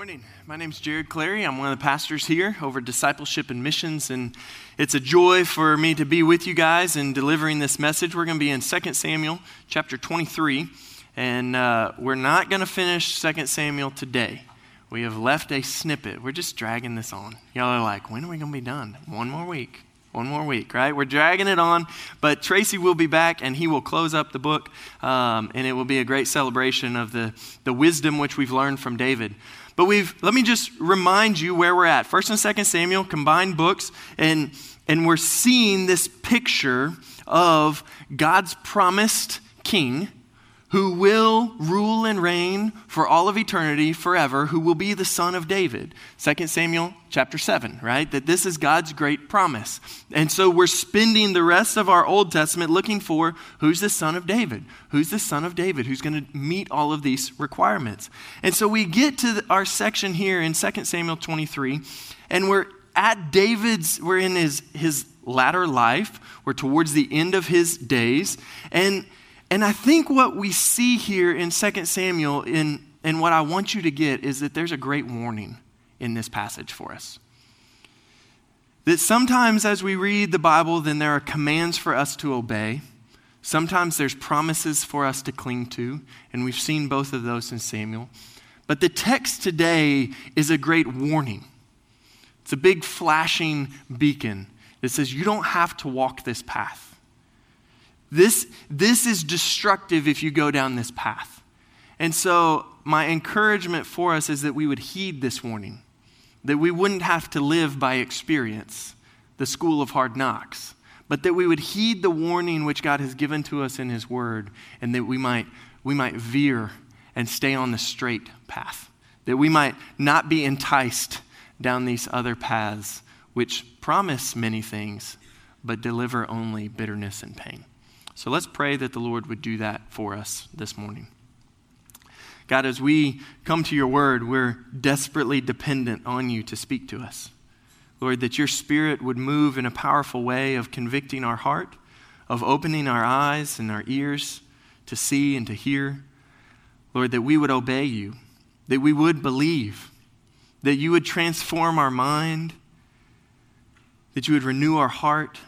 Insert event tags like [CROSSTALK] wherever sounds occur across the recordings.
morning. My name is Jared Clary. I'm one of the pastors here over discipleship and missions, and it's a joy for me to be with you guys in delivering this message. We're going to be in 2 Samuel chapter 23, and uh, we're not going to finish 2 Samuel today. We have left a snippet. We're just dragging this on. Y'all are like, when are we going to be done? One more week. One more week, right? We're dragging it on, but Tracy will be back and he will close up the book, um, and it will be a great celebration of the, the wisdom which we've learned from David. But we've, let me just remind you where we're at. First and Second Samuel, combined books, and, and we're seeing this picture of God's promised king who will rule and reign for all of eternity forever, who will be the son of David. 2 Samuel chapter 7, right? That this is God's great promise. And so we're spending the rest of our Old Testament looking for who's the son of David? Who's the son of David? Who's going to meet all of these requirements? And so we get to our section here in 2 Samuel 23, and we're at David's, we're in his, his latter life, we're towards the end of his days, and and I think what we see here in 2 Samuel, in, and what I want you to get, is that there's a great warning in this passage for us. That sometimes as we read the Bible, then there are commands for us to obey. Sometimes there's promises for us to cling to, and we've seen both of those in Samuel. But the text today is a great warning. It's a big flashing beacon that says you don't have to walk this path. This, this is destructive if you go down this path. And so, my encouragement for us is that we would heed this warning, that we wouldn't have to live by experience, the school of hard knocks, but that we would heed the warning which God has given to us in His Word, and that we might, we might veer and stay on the straight path, that we might not be enticed down these other paths which promise many things, but deliver only bitterness and pain. So let's pray that the Lord would do that for us this morning. God, as we come to your word, we're desperately dependent on you to speak to us. Lord, that your spirit would move in a powerful way of convicting our heart, of opening our eyes and our ears to see and to hear. Lord, that we would obey you, that we would believe, that you would transform our mind, that you would renew our heart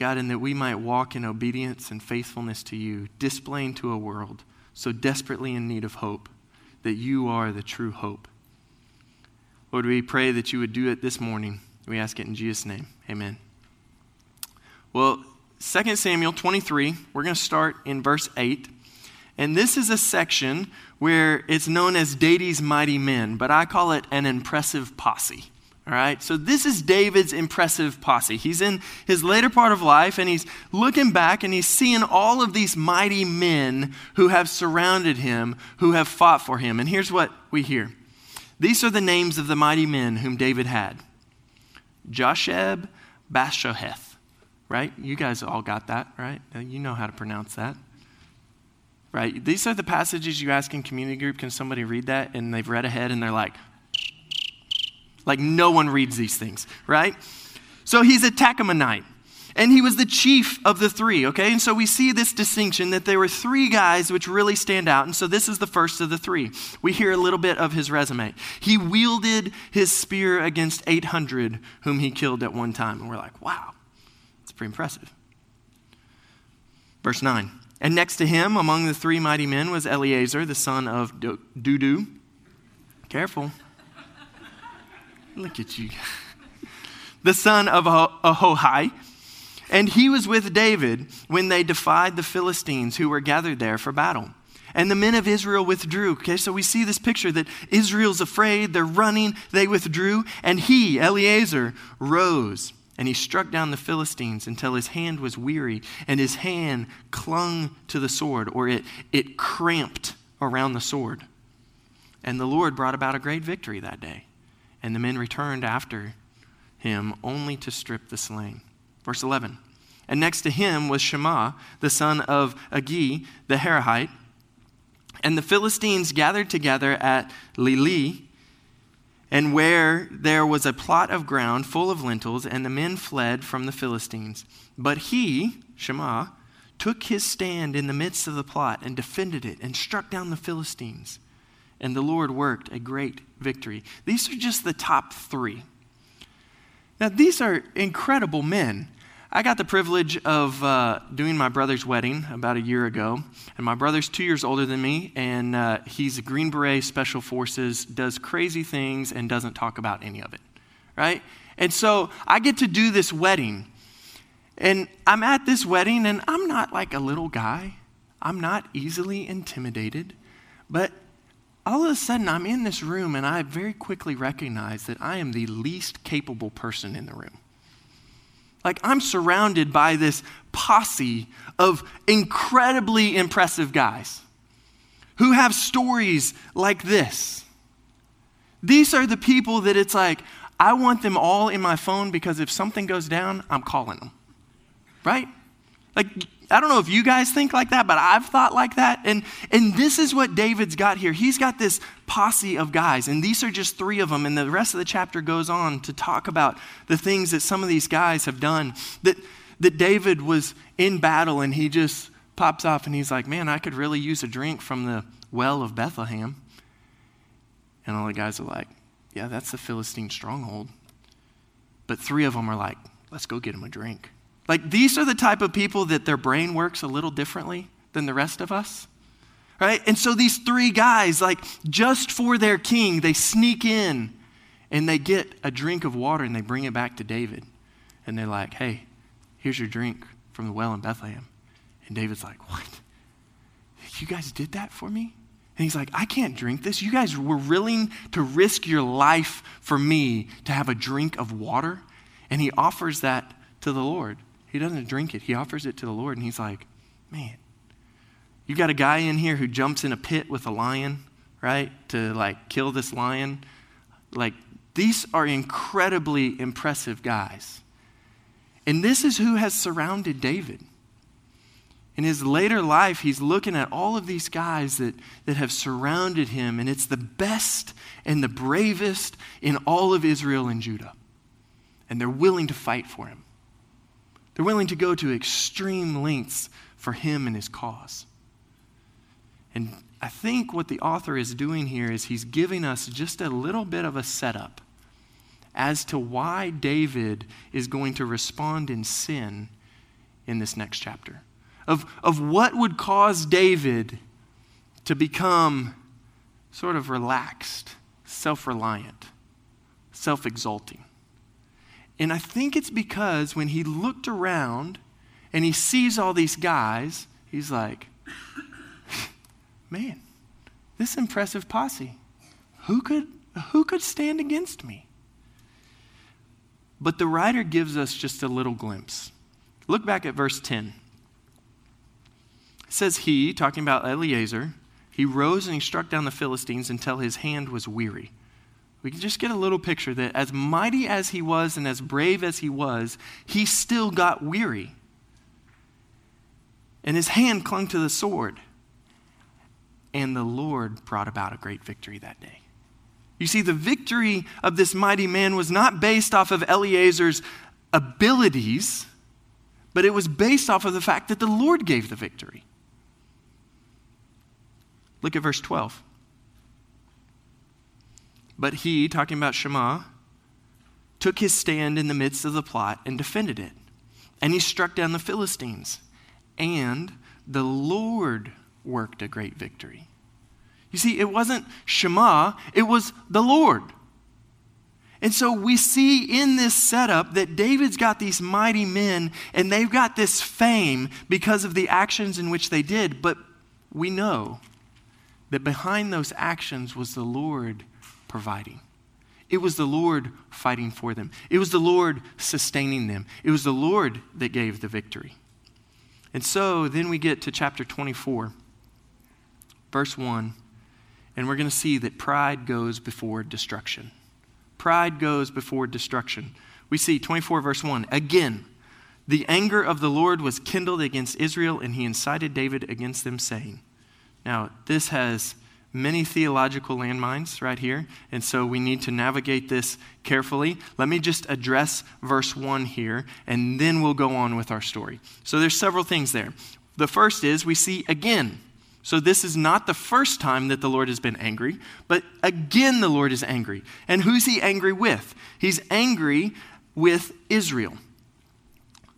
God, and that we might walk in obedience and faithfulness to you, displaying to a world so desperately in need of hope that you are the true hope. Lord, we pray that you would do it this morning. We ask it in Jesus' name. Amen. Well, 2 Samuel 23, we're going to start in verse 8. And this is a section where it's known as David's mighty men, but I call it an impressive posse. All right, so this is David's impressive posse. He's in his later part of life and he's looking back and he's seeing all of these mighty men who have surrounded him, who have fought for him. And here's what we hear These are the names of the mighty men whom David had Josheb Bashoheth. Right? You guys all got that, right? You know how to pronounce that. Right? These are the passages you ask in community group. Can somebody read that? And they've read ahead and they're like, like, no one reads these things, right? So he's a Tahkemonite. And he was the chief of the three, okay? And so we see this distinction that there were three guys which really stand out. And so this is the first of the three. We hear a little bit of his resume. He wielded his spear against 800 whom he killed at one time. And we're like, wow, that's pretty impressive. Verse 9. And next to him, among the three mighty men, was Eleazar, the son of Dudu. Careful. Look at you. the son of Ahohai. And he was with David when they defied the Philistines who were gathered there for battle. And the men of Israel withdrew. Okay, so we see this picture that Israel's afraid, they're running, they withdrew, and he, Eleazar, rose and he struck down the Philistines until his hand was weary and his hand clung to the sword, or it, it cramped around the sword. And the Lord brought about a great victory that day and the men returned after him only to strip the slain. Verse 11. And next to him was Shema, the son of Agee, the Hararite. And the Philistines gathered together at Lehi, and where there was a plot of ground full of lentils, and the men fled from the Philistines. But he, Shema, took his stand in the midst of the plot and defended it and struck down the Philistines and the Lord worked a great victory. These are just the top three. Now, these are incredible men. I got the privilege of uh, doing my brother's wedding about a year ago, and my brother's two years older than me, and uh, he's a Green Beret Special Forces, does crazy things, and doesn't talk about any of it, right? And so I get to do this wedding, and I'm at this wedding, and I'm not like a little guy. I'm not easily intimidated, but all of a sudden I'm in this room, and I very quickly recognize that I am the least capable person in the room. Like, I'm surrounded by this posse of incredibly impressive guys who have stories like this. These are the people that it's like, I want them all in my phone because if something goes down, I'm calling them. Right? Like, I don't know if you guys think like that, but I've thought like that. And, and this is what David's got here. He's got this posse of guys, and these are just three of them. And the rest of the chapter goes on to talk about the things that some of these guys have done. That, that David was in battle, and he just pops off and he's like, Man, I could really use a drink from the well of Bethlehem. And all the guys are like, Yeah, that's the Philistine stronghold. But three of them are like, Let's go get him a drink. Like, these are the type of people that their brain works a little differently than the rest of us. Right? And so these three guys, like, just for their king, they sneak in and they get a drink of water and they bring it back to David. And they're like, hey, here's your drink from the well in Bethlehem. And David's like, what? You guys did that for me? And he's like, I can't drink this. You guys were willing to risk your life for me to have a drink of water? And he offers that to the Lord. He doesn't drink it, he offers it to the Lord, and he's like, man, you got a guy in here who jumps in a pit with a lion, right, to like kill this lion. Like, these are incredibly impressive guys. And this is who has surrounded David. In his later life, he's looking at all of these guys that, that have surrounded him, and it's the best and the bravest in all of Israel and Judah. And they're willing to fight for him. They're willing to go to extreme lengths for him and his cause. And I think what the author is doing here is he's giving us just a little bit of a setup as to why David is going to respond in sin in this next chapter. Of, of what would cause David to become sort of relaxed, self reliant, self exalting. And I think it's because when he looked around and he sees all these guys, he's like, [LAUGHS] man, this impressive posse, who could, who could stand against me? But the writer gives us just a little glimpse. Look back at verse 10. It says, He, talking about Eleazar, he rose and he struck down the Philistines until his hand was weary. We can just get a little picture that as mighty as he was and as brave as he was, he still got weary. And his hand clung to the sword. And the Lord brought about a great victory that day. You see, the victory of this mighty man was not based off of Eleazar's abilities, but it was based off of the fact that the Lord gave the victory. Look at verse 12. But he, talking about Shema, took his stand in the midst of the plot and defended it. And he struck down the Philistines. And the Lord worked a great victory. You see, it wasn't Shema, it was the Lord. And so we see in this setup that David's got these mighty men and they've got this fame because of the actions in which they did. But we know that behind those actions was the Lord providing. It was the Lord fighting for them. It was the Lord sustaining them. It was the Lord that gave the victory. And so then we get to chapter 24, verse 1, and we're going to see that pride goes before destruction. Pride goes before destruction. We see 24, verse 1. Again, the anger of the Lord was kindled against Israel, and he incited David against them, saying, Now, this has many theological landmines right here, and so we need to navigate this carefully. Let me just address verse 1 here, and then we'll go on with our story. So there's several things there. The first is we see again, So, this is not the first time that the Lord has been angry, but again, the Lord is angry. And who's he angry with? He's angry with Israel.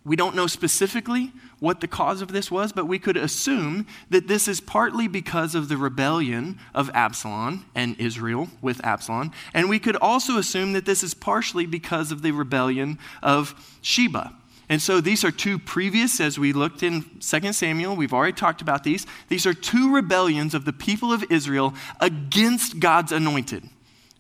We don't know specifically what the cause of this was, but we could assume that this is partly because of the rebellion of Absalom and Israel with Absalom. And we could also assume that this is partially because of the rebellion of Sheba. And so these are two previous, as we looked in 2 Samuel, we've already talked about these. These are two rebellions of the people of Israel against God's anointed.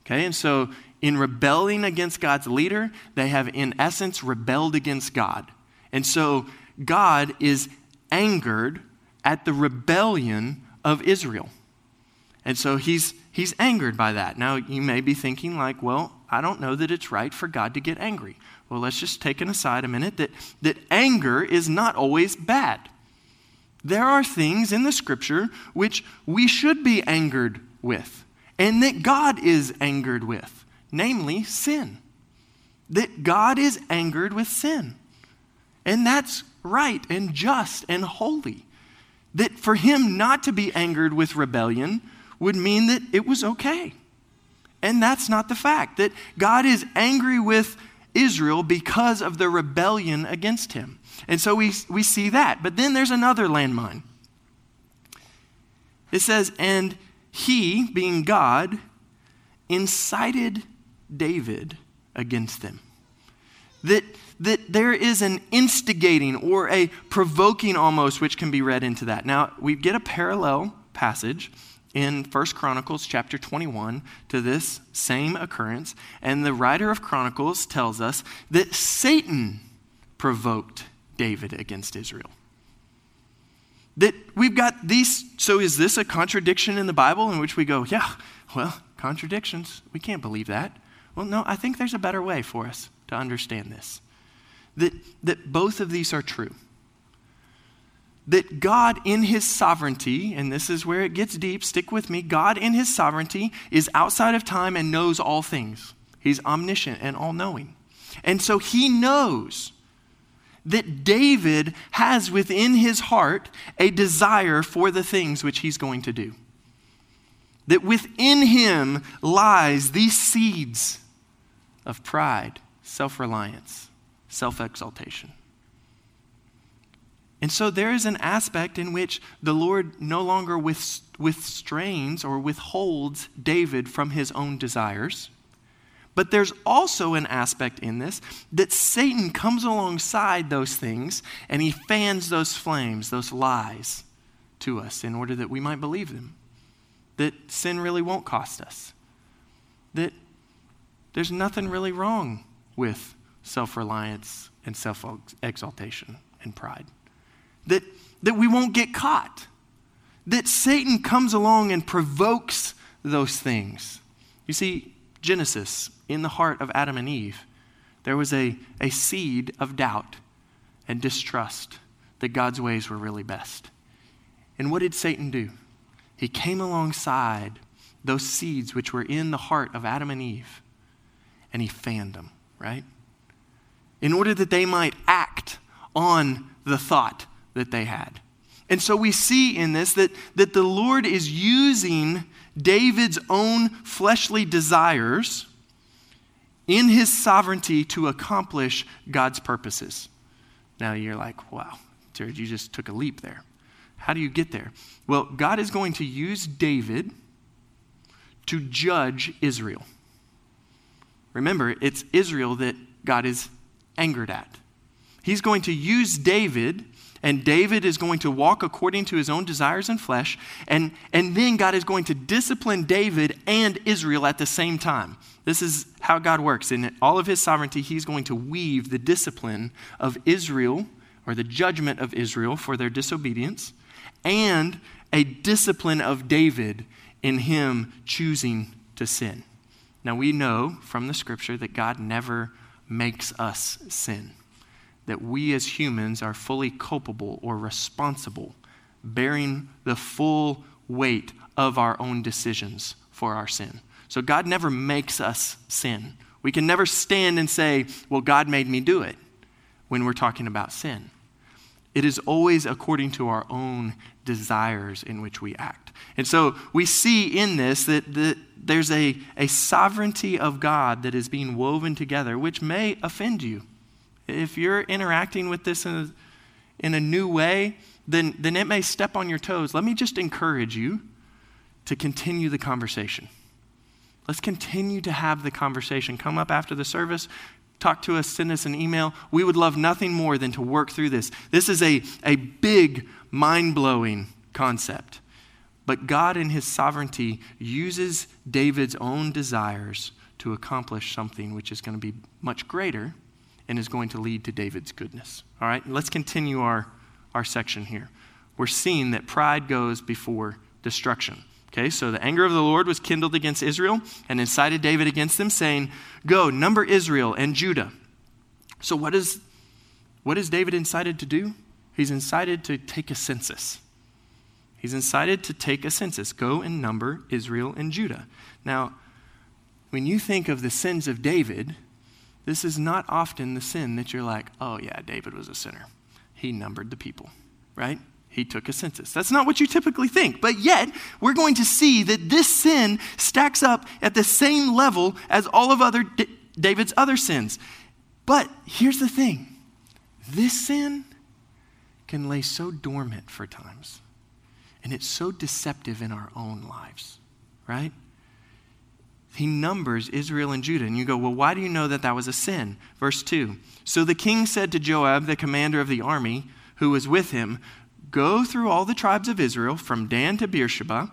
Okay, and so in rebelling against God's leader, they have in essence rebelled against God. And so God is angered at the rebellion of Israel. And so he's, he's angered by that. Now, you may be thinking, like, well, I don't know that it's right for God to get angry. Well, let's just take an aside a minute that, that anger is not always bad. There are things in the scripture which we should be angered with, and that God is angered with, namely sin. That God is angered with sin. And that's right and just and holy. That for him not to be angered with rebellion would mean that it was okay. And that's not the fact. That God is angry with Israel because of the rebellion against him. And so we, we see that. But then there's another landmine. It says, and he, being God, incited David against them. That that there is an instigating or a provoking almost, which can be read into that. Now, we get a parallel passage in First Chronicles chapter 21 to this same occurrence, and the writer of Chronicles tells us that Satan provoked David against Israel. That we've got these, so is this a contradiction in the Bible in which we go, yeah, well, contradictions, we can't believe that. Well, no, I think there's a better way for us to understand this that, that both of these are true. That God, in His sovereignty, and this is where it gets deep, stick with me, God, in His sovereignty, is outside of time and knows all things. He's omniscient and all knowing. And so He knows that David has within his heart a desire for the things which he's going to do. That within him lies these seeds of pride, self reliance, self exaltation. And so there is an aspect in which the Lord no longer with, withstrains or withholds David from his own desires. But there's also an aspect in this that Satan comes alongside those things and he fans those flames, those lies to us in order that we might believe them. That sin really won't cost us. That there's nothing really wrong with self reliance and self exaltation and pride. That, that we won't get caught. That Satan comes along and provokes those things. You see, Genesis, in the heart of Adam and Eve, there was a, a seed of doubt and distrust that God's ways were really best. And what did Satan do? He came alongside those seeds which were in the heart of Adam and Eve, and he fanned them, right? in order that they might act on the thought that they had. And so we see in this that, that the Lord is using David's own fleshly desires in his sovereignty to accomplish God's purposes. Now you're like, wow, Jared, you just took a leap there. How do you get there? Well, God is going to use David to judge Israel. Remember, it's Israel that God is angered at. He's going to use David, and David is going to walk according to his own desires and flesh, and, and then God is going to discipline David and Israel at the same time. This is how God works. In all of his sovereignty, he's going to weave the discipline of Israel, or the judgment of Israel for their disobedience, and a discipline of David in him choosing to sin. Now, we know from the scripture that God never makes us sin. That we as humans are fully culpable or responsible, bearing the full weight of our own decisions for our sin. So God never makes us sin. We can never stand and say, well, God made me do it when we're talking about sin. It is always according to our own desires in which we act. And so we see in this that, that there's a, a sovereignty of God that is being woven together, which may offend you. If you're interacting with this in a, in a new way, then, then it may step on your toes. Let me just encourage you to continue the conversation. Let's continue to have the conversation. Come up after the service, talk to us, send us an email. We would love nothing more than to work through this. This is a, a big, mind blowing concept. But God, in His sovereignty, uses David's own desires to accomplish something which is going to be much greater and is going to lead to David's goodness. All right, let's continue our, our section here. We're seeing that pride goes before destruction. Okay, so the anger of the Lord was kindled against Israel and incited David against them, saying, Go, number Israel and Judah. So, what is, what is David incited to do? He's incited to take a census. He's incited to take a census. Go and number Israel and Judah. Now, when you think of the sins of David, this is not often the sin that you're like, oh, yeah, David was a sinner. He numbered the people, right? He took a census. That's not what you typically think. But yet, we're going to see that this sin stacks up at the same level as all of other D- David's other sins. But here's the thing this sin can lay so dormant for times, and it's so deceptive in our own lives, right? He numbers Israel and Judah. And you go, well, why do you know that that was a sin? Verse 2 So the king said to Joab, the commander of the army, who was with him, Go through all the tribes of Israel from Dan to Beersheba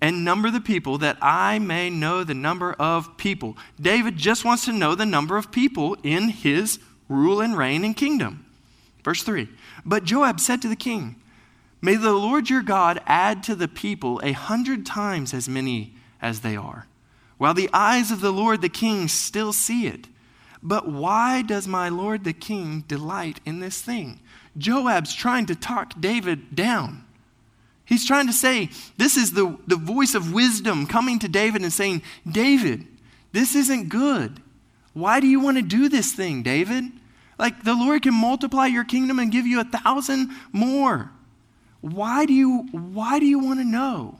and number the people that I may know the number of people. David just wants to know the number of people in his rule and reign and kingdom. Verse 3 But Joab said to the king, May the Lord your God add to the people a hundred times as many as they are, while the eyes of the Lord the king still see it. But why does my Lord the king delight in this thing? Joab's trying to talk David down. He's trying to say, this is the, the voice of wisdom coming to David and saying, David, this isn't good. Why do you want to do this thing, David? Like the Lord can multiply your kingdom and give you a thousand more. Why do you, why do you want to know?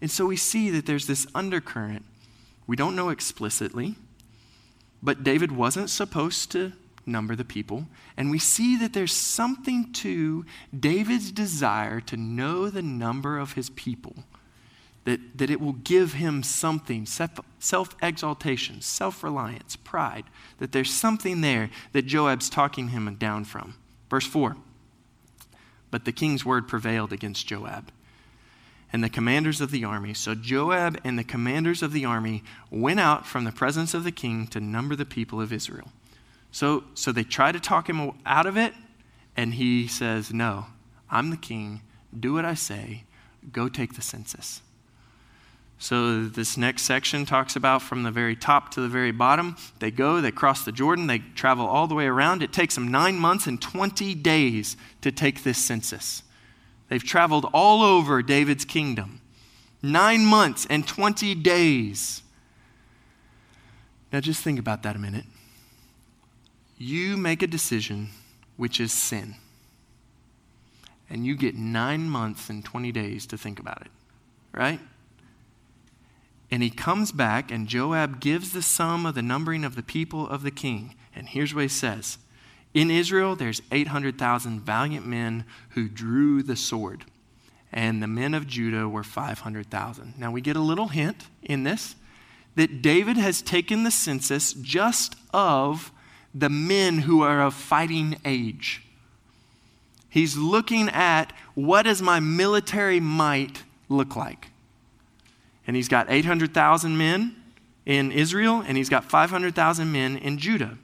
And so we see that there's this undercurrent. We don't know explicitly, but David wasn't supposed to number the people. And we see that there's something to David's desire to know the number of his people, that, that it will give him something self exaltation, self reliance, pride, that there's something there that Joab's talking him down from. Verse 4 But the king's word prevailed against Joab and the commanders of the army. So Joab and the commanders of the army went out from the presence of the king to number the people of Israel. So, so they try to talk him out of it, and he says, No, I'm the king. Do what I say. Go take the census. So, this next section talks about from the very top to the very bottom. They go, they cross the Jordan, they travel all the way around. It takes them nine months and 20 days to take this census. They've traveled all over David's kingdom. Nine months and 20 days. Now, just think about that a minute you make a decision which is sin. And you get nine months and 20 days to think about it, right? And he comes back, and Joab gives the sum of the numbering of the people of the king. And here's what he says In Israel, there's 800,000 valiant men who drew the sword, and the men of Judah were 500,000. Now, we get a little hint in this that David has taken the census just of the men who are of fighting age. He's looking at what does my military might look like? And he's got 800,000 men in Israel and he's got 500,000 men in Judah.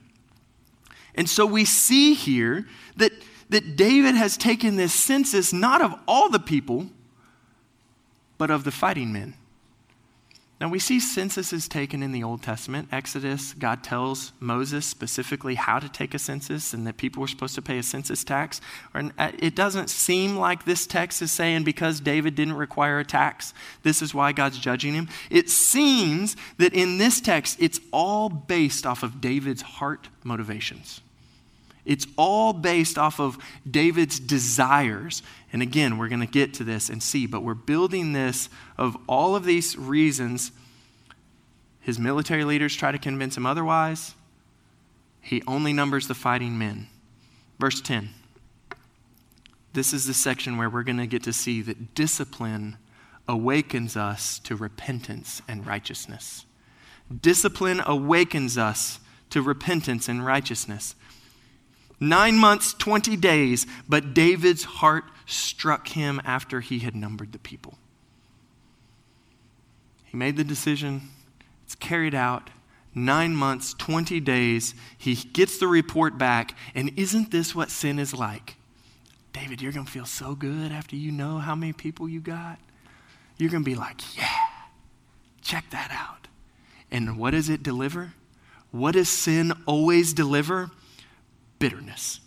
And so we see here that, that David has taken this census not of all the people, but of the fighting men. Now, we see censuses taken in the Old Testament. Exodus, God tells Moses specifically how to take a census and that people were supposed to pay a census tax. Uh, it doesn't seem like this text is saying because David didn't require a tax, this is why God's judging him. It seems that in this text, it's all based off of David's heart motivations. It's all based off of David's desires. And again, we're going to get to this and see, but we're building this of all of these reasons. His military leaders try to convince him otherwise. He only numbers the fighting men. Verse 10. This is the section where we're going to get to see that discipline awakens us to repentance and righteousness. Discipline awakens us to repentance and righteousness. Nine months, 20 days, but David's heart struck him after he had numbered the people. He made the decision, it's carried out. Nine months, 20 days, he gets the report back, and isn't this what sin is like? David, you're going to feel so good after you know how many people you got. You're going to be like, yeah, check that out. And what does it deliver? What does sin always deliver? Bitterness.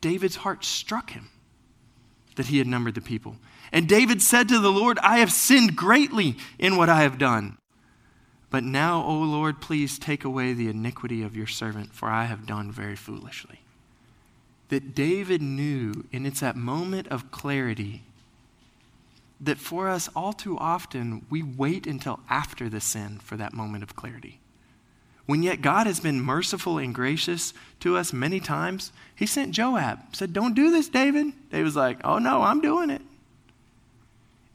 David's heart struck him that he had numbered the people. And David said to the Lord, I have sinned greatly in what I have done. But now, O Lord, please take away the iniquity of your servant, for I have done very foolishly. That David knew, and it's that moment of clarity, that for us all too often, we wait until after the sin for that moment of clarity. When yet God has been merciful and gracious to us many times, he sent Joab, said, Don't do this, David. David was like, Oh no, I'm doing it.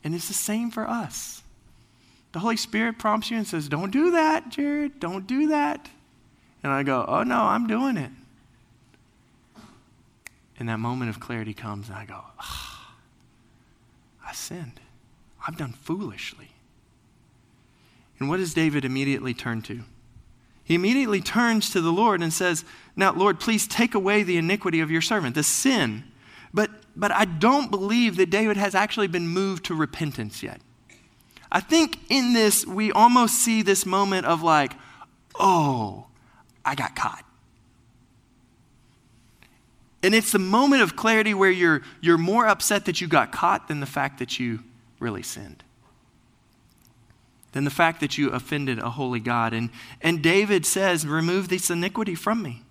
And it's the same for us. The Holy Spirit prompts you and says, Don't do that, Jared. Don't do that. And I go, Oh no, I'm doing it. And that moment of clarity comes, and I go, oh, I sinned. I've done foolishly. And what does David immediately turn to? He immediately turns to the Lord and says, Now, Lord, please take away the iniquity of your servant, the sin. But, but I don't believe that David has actually been moved to repentance yet. I think in this, we almost see this moment of like, oh, I got caught. And it's the moment of clarity where you're, you're more upset that you got caught than the fact that you really sinned than the fact that you offended a holy God. And, and David says, Remove this iniquity from me.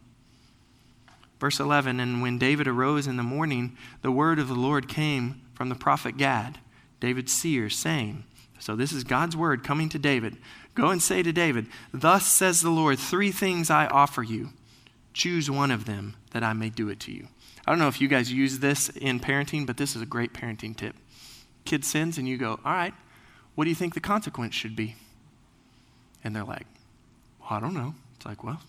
Verse 11 And when David arose in the morning, the word of the Lord came from the prophet Gad, David's seer, saying, So this is God's word coming to David. Go and say to David, Thus says the Lord, three things I offer you. Choose one of them that I may do it to you. I don't know if you guys use this in parenting, but this is a great parenting tip. Kid sins, and you go, All right, what do you think the consequence should be? And they're like, Well, I don't know. It's like, Well,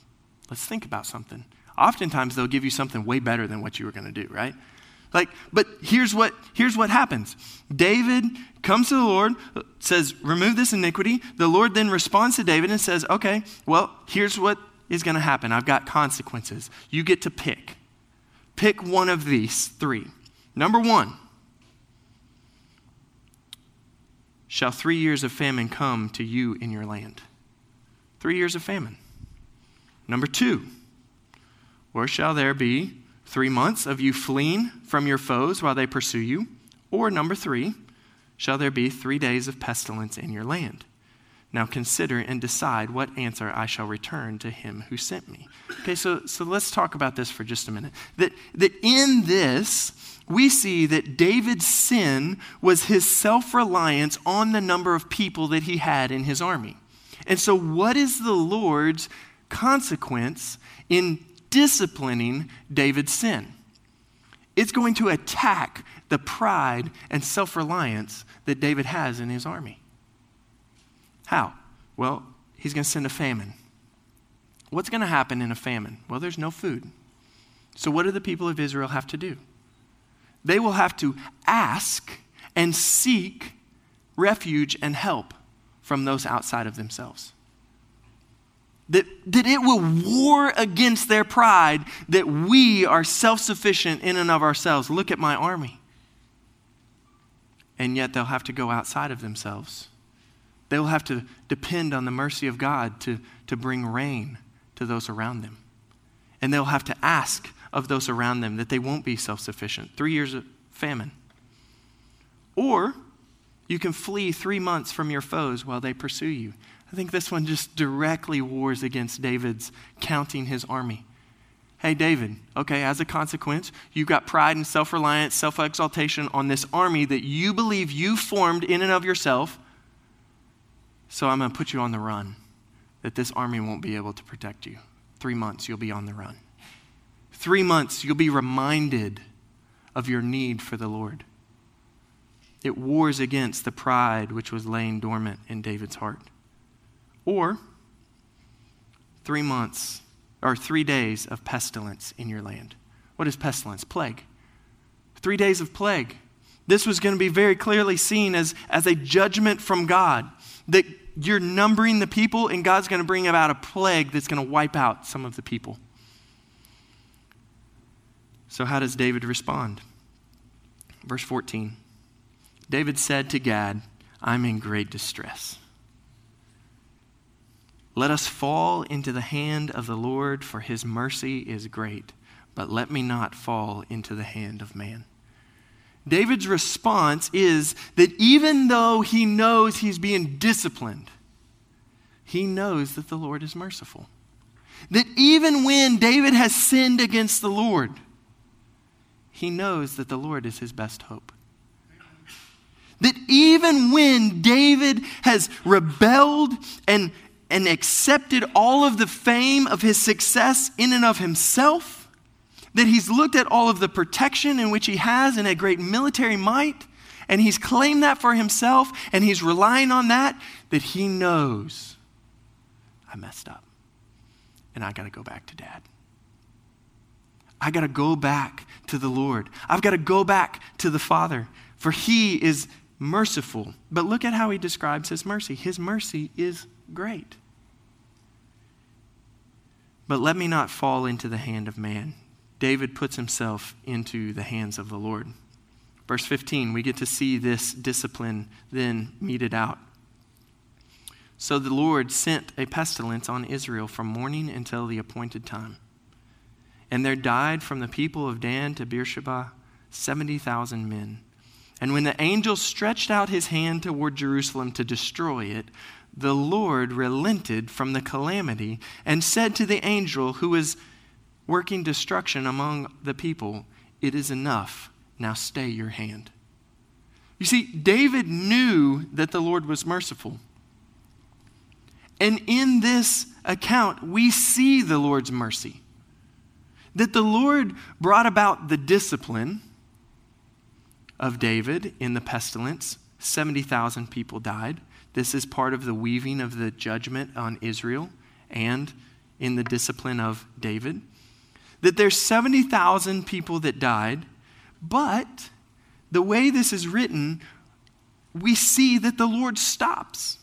let's think about something. Oftentimes, they'll give you something way better than what you were going to do, right? Like, but here's what here's what happens. David comes to the Lord, says, "Remove this iniquity." The Lord then responds to David and says, "Okay, well, here's what is going to happen. I've got consequences. You get to pick. Pick one of these three. Number 1, shall three years of famine come to you in your land. Three years of famine. Number two, or shall there be three months of you fleeing from your foes while they pursue you? Or number three, shall there be three days of pestilence in your land? Now consider and decide what answer I shall return to him who sent me. Okay, so, so let's talk about this for just a minute. That, that in this, we see that David's sin was his self reliance on the number of people that he had in his army. And so, what is the Lord's consequence in disciplining David's sin? It's going to attack the pride and self reliance that David has in his army. How? Well, he's going to send a famine. What's going to happen in a famine? Well, there's no food. So, what do the people of Israel have to do? They will have to ask and seek refuge and help from those outside of themselves. That, that it will war against their pride that we are self sufficient in and of ourselves. Look at my army. And yet they'll have to go outside of themselves. They will have to depend on the mercy of God to, to bring rain to those around them. And they'll have to ask of those around them that they won't be self sufficient. Three years of famine. Or you can flee three months from your foes while they pursue you. I think this one just directly wars against David's counting his army. hey, David, okay, as a consequence, you've got pride and self reliance, self exaltation on this army that you believe you formed in and of yourself. So I'm going to put you on the run, that this army won't be able to protect you. Three months, you'll be on the run. Three months, you'll be reminded of your need for the Lord. It wars against the pride which was laying dormant in David's heart. Or, three months or three days of pestilence in your land. What is pestilence? Plague. Three days of plague. This was going to be very clearly seen as, as a judgment from God. That you're numbering the people, and God's going to bring about a plague that's going to wipe out some of the people. So, how does David respond? Verse 14 David said to Gad, I'm in great distress. Let us fall into the hand of the Lord, for his mercy is great, but let me not fall into the hand of man. David's response is that even though he knows he's being disciplined, he knows that the Lord is merciful. That even when David has sinned against the Lord, he knows that the Lord is his best hope. That even when David has rebelled and and accepted all of the fame of his success in and of himself, that he's looked at all of the protection in which he has and a great military might, and he's claimed that for himself, and he's relying on that, that he knows I messed up and I got to go back to dad. I got to go back to the Lord. I've got to go back to the Father, for he is merciful. But look at how he describes his mercy. His mercy is great. But let me not fall into the hand of man. David puts himself into the hands of the Lord. Verse 15, we get to see this discipline then meted out. So the Lord sent a pestilence on Israel from morning until the appointed time. And there died from the people of Dan to Beersheba 70,000 men. And when the angel stretched out his hand toward Jerusalem to destroy it, the Lord relented from the calamity and said to the angel who was working destruction among the people, It is enough. Now stay your hand. You see, David knew that the Lord was merciful. And in this account, we see the Lord's mercy. That the Lord brought about the discipline of David in the pestilence. 70,000 people died. This is part of the weaving of the judgment on Israel and in the discipline of David. That there's 70,000 people that died, but the way this is written, we see that the Lord stops.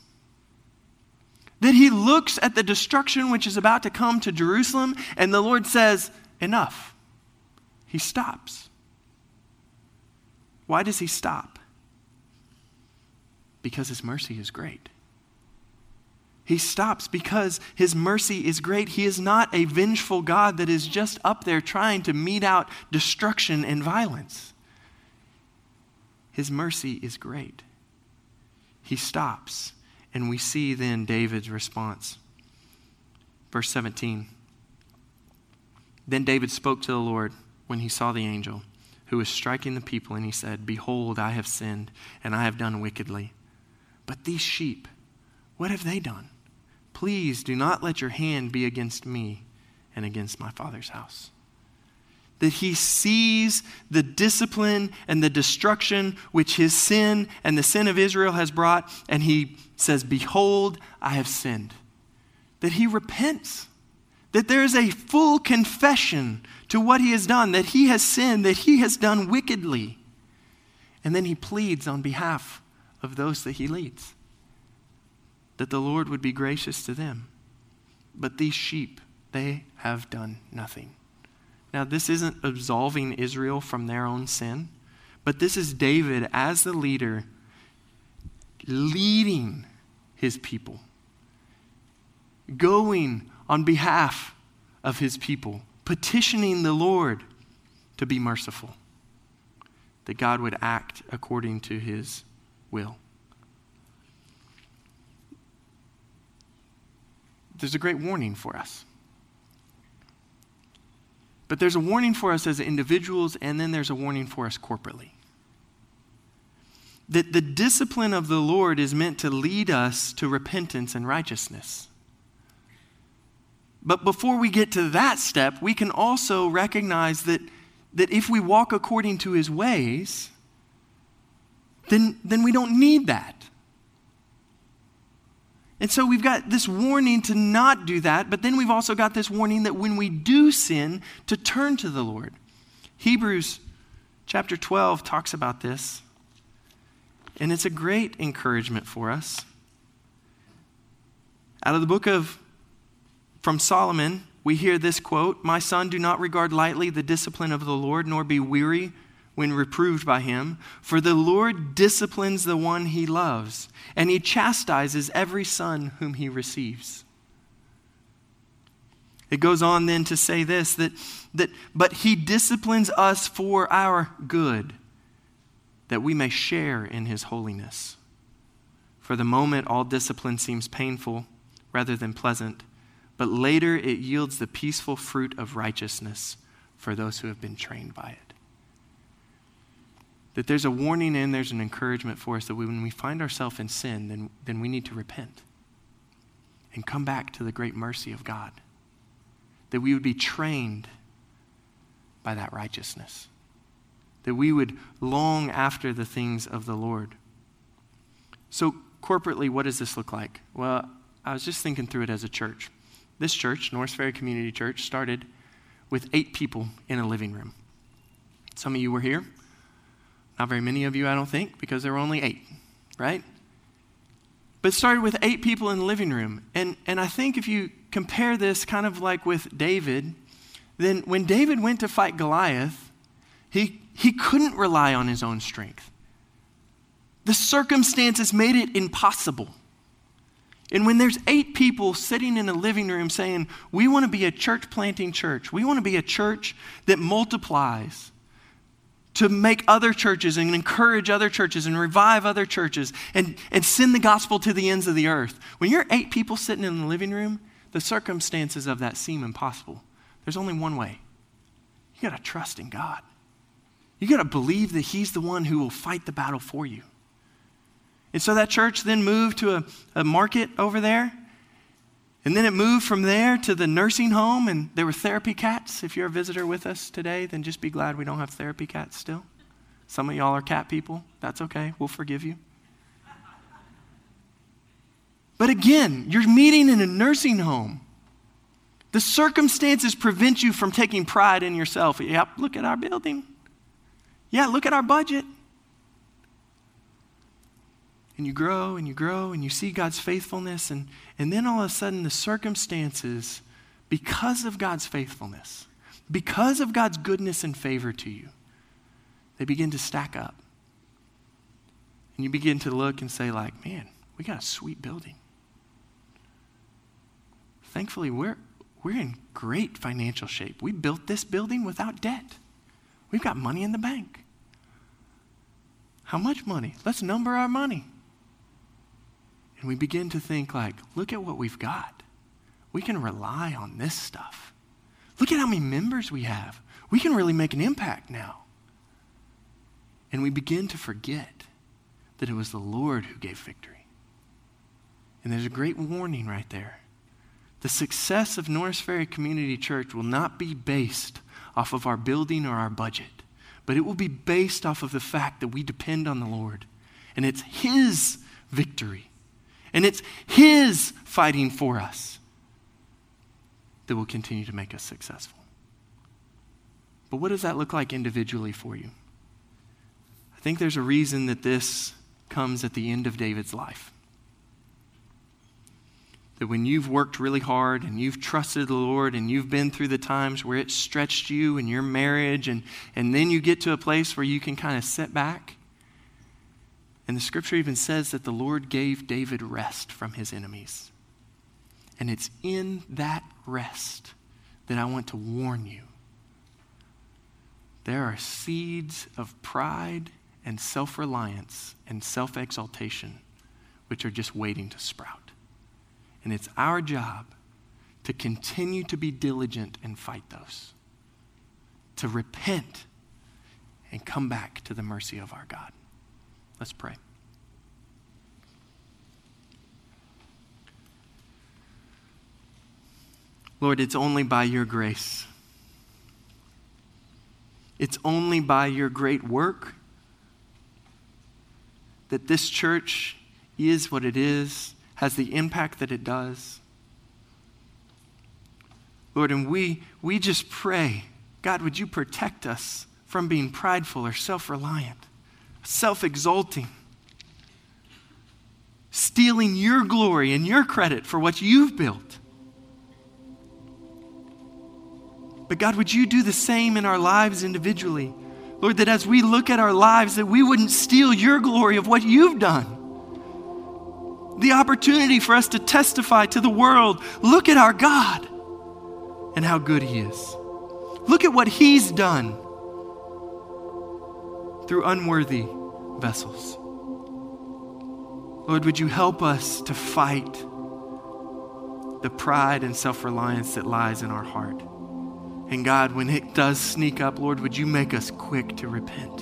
That he looks at the destruction which is about to come to Jerusalem, and the Lord says, Enough. He stops. Why does he stop? Because his mercy is great. He stops because his mercy is great. He is not a vengeful God that is just up there trying to mete out destruction and violence. His mercy is great. He stops, and we see then David's response. Verse 17 Then David spoke to the Lord when he saw the angel who was striking the people, and he said, Behold, I have sinned, and I have done wickedly. But these sheep, what have they done? Please do not let your hand be against me and against my father's house. That he sees the discipline and the destruction which his sin and the sin of Israel has brought, and he says, Behold, I have sinned. That he repents. That there is a full confession to what he has done, that he has sinned, that he has done wickedly. And then he pleads on behalf of those that he leads. That the Lord would be gracious to them. But these sheep, they have done nothing. Now, this isn't absolving Israel from their own sin, but this is David as the leader leading his people, going on behalf of his people, petitioning the Lord to be merciful, that God would act according to his will. There's a great warning for us. But there's a warning for us as individuals, and then there's a warning for us corporately. That the discipline of the Lord is meant to lead us to repentance and righteousness. But before we get to that step, we can also recognize that, that if we walk according to his ways, then, then we don't need that. And so we've got this warning to not do that, but then we've also got this warning that when we do sin, to turn to the Lord. Hebrews chapter 12 talks about this, and it's a great encouragement for us. Out of the book of from Solomon, we hear this quote My son, do not regard lightly the discipline of the Lord, nor be weary when reproved by him. For the Lord disciplines the one he loves, and he chastises every son whom he receives. It goes on then to say this that, that but he disciplines us for our good, that we may share in his holiness. For the moment, all discipline seems painful rather than pleasant but later it yields the peaceful fruit of righteousness for those who have been trained by it. That there's a warning and there's an encouragement for us that when we find ourselves in sin, then, then we need to repent and come back to the great mercy of God. That we would be trained by that righteousness. That we would long after the things of the Lord. So, corporately, what does this look like? Well, I was just thinking through it as a church. This church, Norris Ferry Community Church, started with eight people in a living room. Some of you were here. Not very many of you, I don't think, because there were only eight, right? But it started with eight people in the living room. And, and I think if you compare this kind of like with David, then when David went to fight Goliath, he, he couldn't rely on his own strength. The circumstances made it impossible. And when there's eight people sitting in a living room saying, We want to be a church planting church, we want to be a church that multiplies to make other churches and encourage other churches and revive other churches and, and send the gospel to the ends of the earth. When you're eight people sitting in the living room, the circumstances of that seem impossible. There's only one way you got to trust in God. You got to believe that He's the one who will fight the battle for you. And so that church then moved to a, a market over there. And then it moved from there to the nursing home, and there were therapy cats. If you're a visitor with us today, then just be glad we don't have therapy cats still. Some of y'all are cat people. That's okay. We'll forgive you. But again, you're meeting in a nursing home. The circumstances prevent you from taking pride in yourself. Yep, look at our building. Yeah, look at our budget and you grow and you grow and you see God's faithfulness, and, and then all of a sudden the circumstances, because of God's faithfulness, because of God's goodness and favor to you, they begin to stack up. And you begin to look and say, like, man, we got a sweet building. Thankfully, we're, we're in great financial shape. We built this building without debt. We've got money in the bank. How much money? Let's number our money. And we begin to think, like, look at what we've got. We can rely on this stuff. Look at how many members we have. We can really make an impact now. And we begin to forget that it was the Lord who gave victory. And there's a great warning right there. The success of Norris Ferry Community Church will not be based off of our building or our budget, but it will be based off of the fact that we depend on the Lord. And it's His victory and it's His fighting for us that will continue to make us successful. But what does that look like individually for you? I think there's a reason that this comes at the end of David's life. That when you've worked really hard and you've trusted the Lord and you've been through the times where it stretched you in your marriage, and, and then you get to a place where you can kind of sit back and the scripture even says that the Lord gave David rest from his enemies. And it's in that rest that I want to warn you. There are seeds of pride and self reliance and self exaltation which are just waiting to sprout. And it's our job to continue to be diligent and fight those. to repent and come back to the mercy of our God. Let's pray. Lord, it's only by your grace. It's only by your great work that this church is what it is, has the impact that it does. Lord, and we, we just pray, God, would you protect us from being prideful or self reliant, self exalting, stealing your glory and your credit for what you've built. But God, would you do the same in our lives individually? Lord, that as we look at our lives, that we wouldn't steal your glory of what you've done. The opportunity for us to testify to the world look at our God and how good He is. Look at what He's done through unworthy vessels. Lord, would you help us to fight the pride and self reliance that lies in our heart? And God, when it does sneak up, Lord, would you make us quick to repent,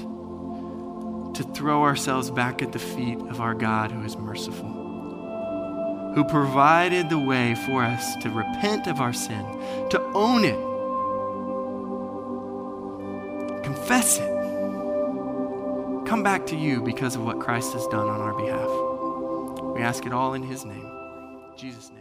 to throw ourselves back at the feet of our God who is merciful, who provided the way for us to repent of our sin, to own it, confess it, come back to you because of what Christ has done on our behalf. We ask it all in His name. Jesus' name.